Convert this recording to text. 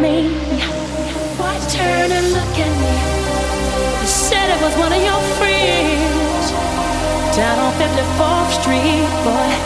me? Why turn and look at me? You said it was one of your friends down on 54th Street, boy.